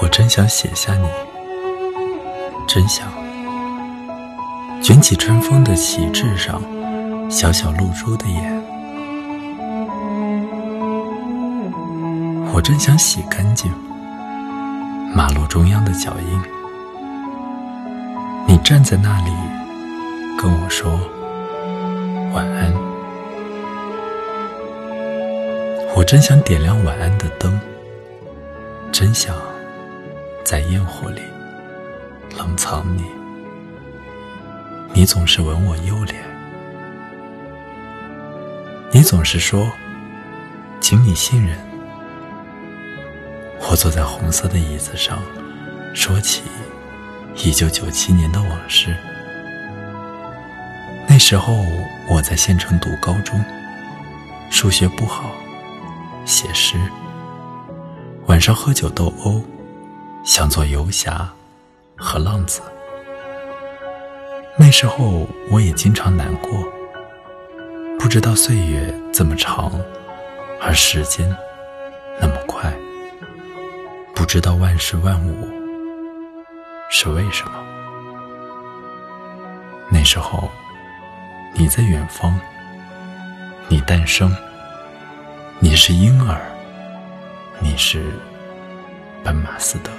我真想写下你，真想卷起春风的旗帜上小小露珠的眼。我真想洗干净马路中央的脚印。你站在那里跟我说晚安。我真想点亮晚安的灯，真想。在烟火里冷藏你，你总是吻我右脸，你总是说，请你信任。我坐在红色的椅子上，说起一九九七年的往事。那时候我在县城读高中，数学不好，写诗，晚上喝酒斗殴。想做游侠和浪子。那时候我也经常难过，不知道岁月这么长，而时间那么快，不知道万事万物是为什么。那时候你在远方，你诞生，你是婴儿，你是奔马斯德。